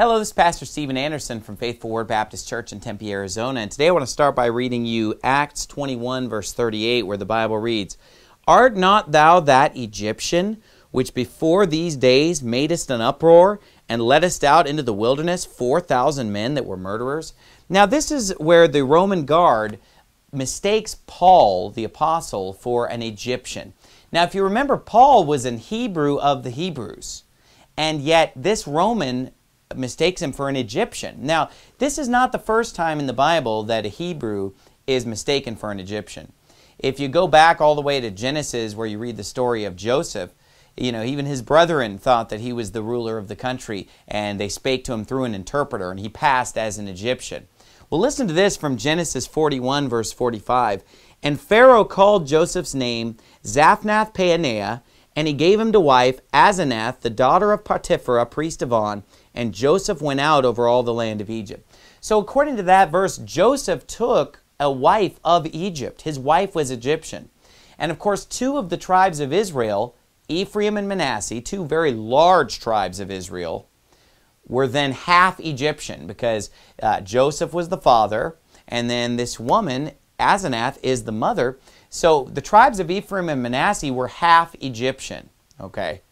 Hello, this is Pastor Steven Anderson from Faithful Word Baptist Church in Tempe, Arizona. And today I want to start by reading you Acts 21, verse 38, where the Bible reads Art not thou that Egyptian which before these days madest an uproar and leddest out into the wilderness 4,000 men that were murderers? Now, this is where the Roman guard mistakes Paul, the apostle, for an Egyptian. Now, if you remember, Paul was an Hebrew of the Hebrews, and yet this Roman mistakes him for an Egyptian. Now, this is not the first time in the Bible that a Hebrew is mistaken for an Egyptian. If you go back all the way to Genesis, where you read the story of Joseph, you know, even his brethren thought that he was the ruler of the country, and they spake to him through an interpreter, and he passed as an Egyptian. Well, listen to this from Genesis 41, verse 45. And Pharaoh called Joseph's name Zaphnath Paaneah, and he gave him to wife Asenath, the daughter of Potiphera, priest of On, and Joseph went out over all the land of Egypt. So, according to that verse, Joseph took a wife of Egypt. His wife was Egyptian. And of course, two of the tribes of Israel, Ephraim and Manasseh, two very large tribes of Israel, were then half Egyptian because uh, Joseph was the father, and then this woman, Asenath, is the mother. So the tribes of Ephraim and Manasseh were half Egyptian. Okay.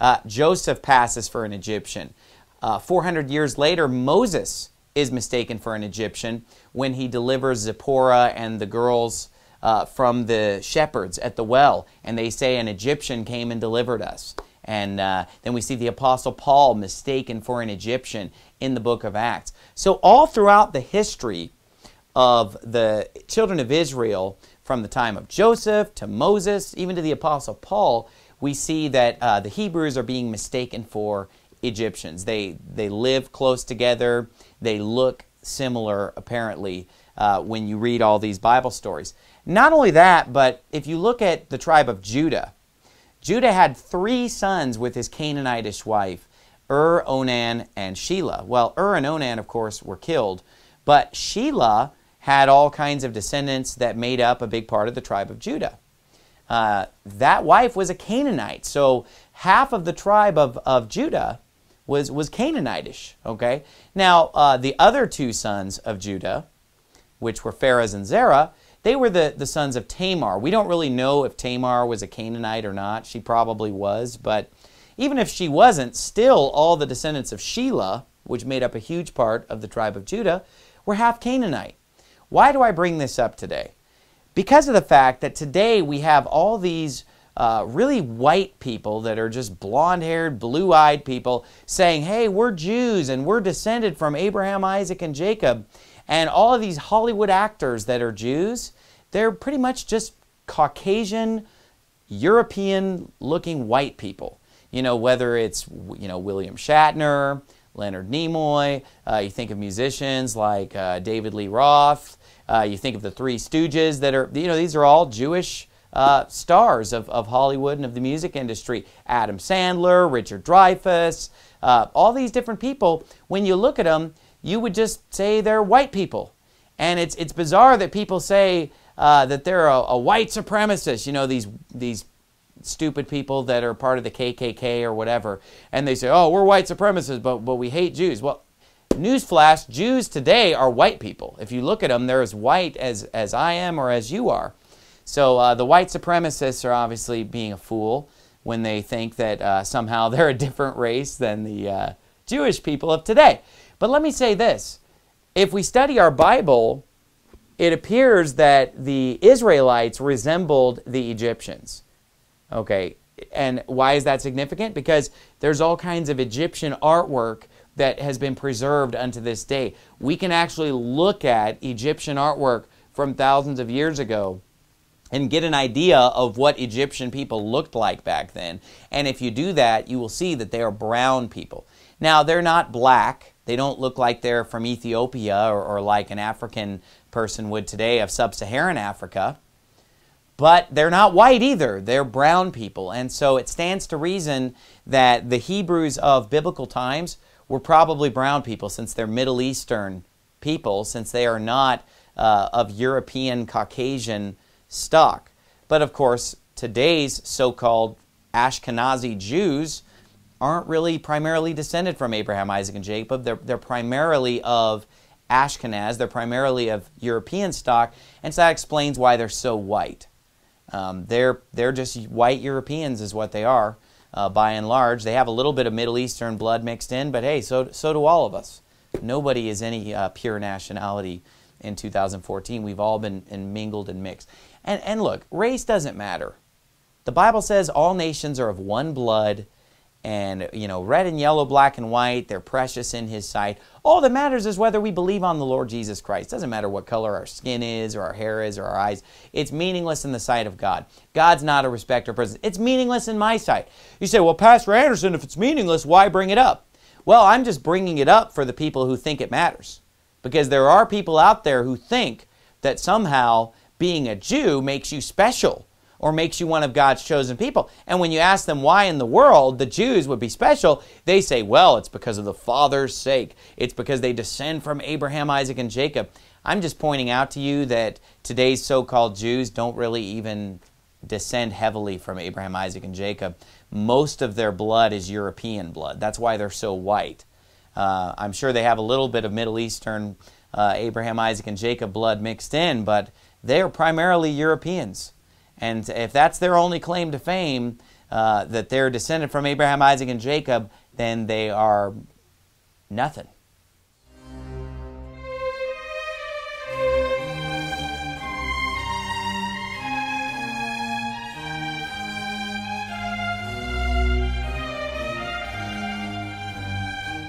Uh, Joseph passes for an Egyptian. Uh, 400 years later, Moses is mistaken for an Egyptian when he delivers Zipporah and the girls uh, from the shepherds at the well, and they say an Egyptian came and delivered us. And uh, then we see the Apostle Paul mistaken for an Egyptian in the book of Acts. So, all throughout the history of the children of Israel, from the time of Joseph to Moses, even to the Apostle Paul, we see that uh, the Hebrews are being mistaken for Egyptians. They, they live close together, they look similar, apparently, uh, when you read all these Bible stories. Not only that, but if you look at the tribe of Judah, Judah had three sons with his Canaanitish wife, Ur, Onan, and Shelah. Well, Ur and Onan, of course, were killed, but Shelah had all kinds of descendants that made up a big part of the tribe of Judah. Uh, that wife was a Canaanite, so half of the tribe of, of Judah was, was Canaanitish. Okay? Now, uh, the other two sons of Judah, which were Pharez and Zerah, they were the, the sons of Tamar. We don't really know if Tamar was a Canaanite or not. She probably was, but even if she wasn't, still all the descendants of Shelah, which made up a huge part of the tribe of Judah, were half Canaanite. Why do I bring this up today? Because of the fact that today we have all these uh, really white people that are just blonde haired, blue eyed people saying, hey, we're Jews and we're descended from Abraham, Isaac, and Jacob. And all of these Hollywood actors that are Jews, they're pretty much just Caucasian, European looking white people. You know, whether it's, you know, William Shatner, Leonard Nimoy, uh, you think of musicians like uh, David Lee Roth, uh, you think of the Three Stooges that are, you know, these are all Jewish uh, stars of, of Hollywood and of the music industry. Adam Sandler, Richard Dreyfuss, uh, all these different people, when you look at them, you would just say they're white people. And it's, it's bizarre that people say uh, that they're a, a, white supremacist, you know, these, these stupid people that are part of the KKK or whatever. And they say, oh, we're white supremacists, but, but we hate Jews. Well, newsflash, Jews today are white people. If you look at them, they're as white as, as I am or as you are. So uh, the white supremacists are obviously being a fool when they think that uh, somehow they're a different race than the uh, Jewish people of today. But let me say this if we study our Bible, it appears that the Israelites resembled the Egyptians. Okay, and why is that significant? Because there's all kinds of Egyptian artwork that has been preserved unto this day. We can actually look at Egyptian artwork from thousands of years ago and get an idea of what Egyptian people looked like back then. And if you do that, you will see that they are brown people. Now, they're not black. They don't look like they're from Ethiopia or, or like an African person would today of sub Saharan Africa. But they're not white either. They're brown people. And so it stands to reason that the Hebrews of biblical times were probably brown people since they're Middle Eastern people, since they are not uh, of European Caucasian stock. But of course, today's so called Ashkenazi Jews aren't really primarily descended from Abraham, Isaac, and Jacob. They're, they're primarily of Ashkenaz. They're primarily of European stock, and so that explains why they're so white. Um, they're, they're just white Europeans, is what they are, uh, by and large. They have a little bit of Middle Eastern blood mixed in, but hey, so, so do all of us. Nobody is any uh, pure nationality in 2014. We've all been and mingled and mixed. And, and look, race doesn't matter. The Bible says all nations are of one blood and you know red and yellow black and white they're precious in his sight. All that matters is whether we believe on the lord jesus christ. Doesn't matter what color our skin is or our hair is or our eyes. It's meaningless in the sight of god. God's not a respecter of persons. It's meaningless in my sight. You say well pastor anderson if it's meaningless why bring it up? Well i'm just bringing it up for the people who think it matters. Because there are people out there who think that somehow being a jew makes you special or makes you one of God's chosen people. And when you ask them why in the world the Jews would be special, they say, well, it's because of the Father's sake. It's because they descend from Abraham, Isaac, and Jacob. I'm just pointing out to you that today's so called Jews don't really even descend heavily from Abraham, Isaac, and Jacob. Most of their blood is European blood. That's why they're so white. Uh, I'm sure they have a little bit of Middle Eastern uh, Abraham, Isaac, and Jacob blood mixed in, but they're primarily Europeans. And if that's their only claim to fame, uh, that they're descended from Abraham, Isaac, and Jacob, then they are nothing.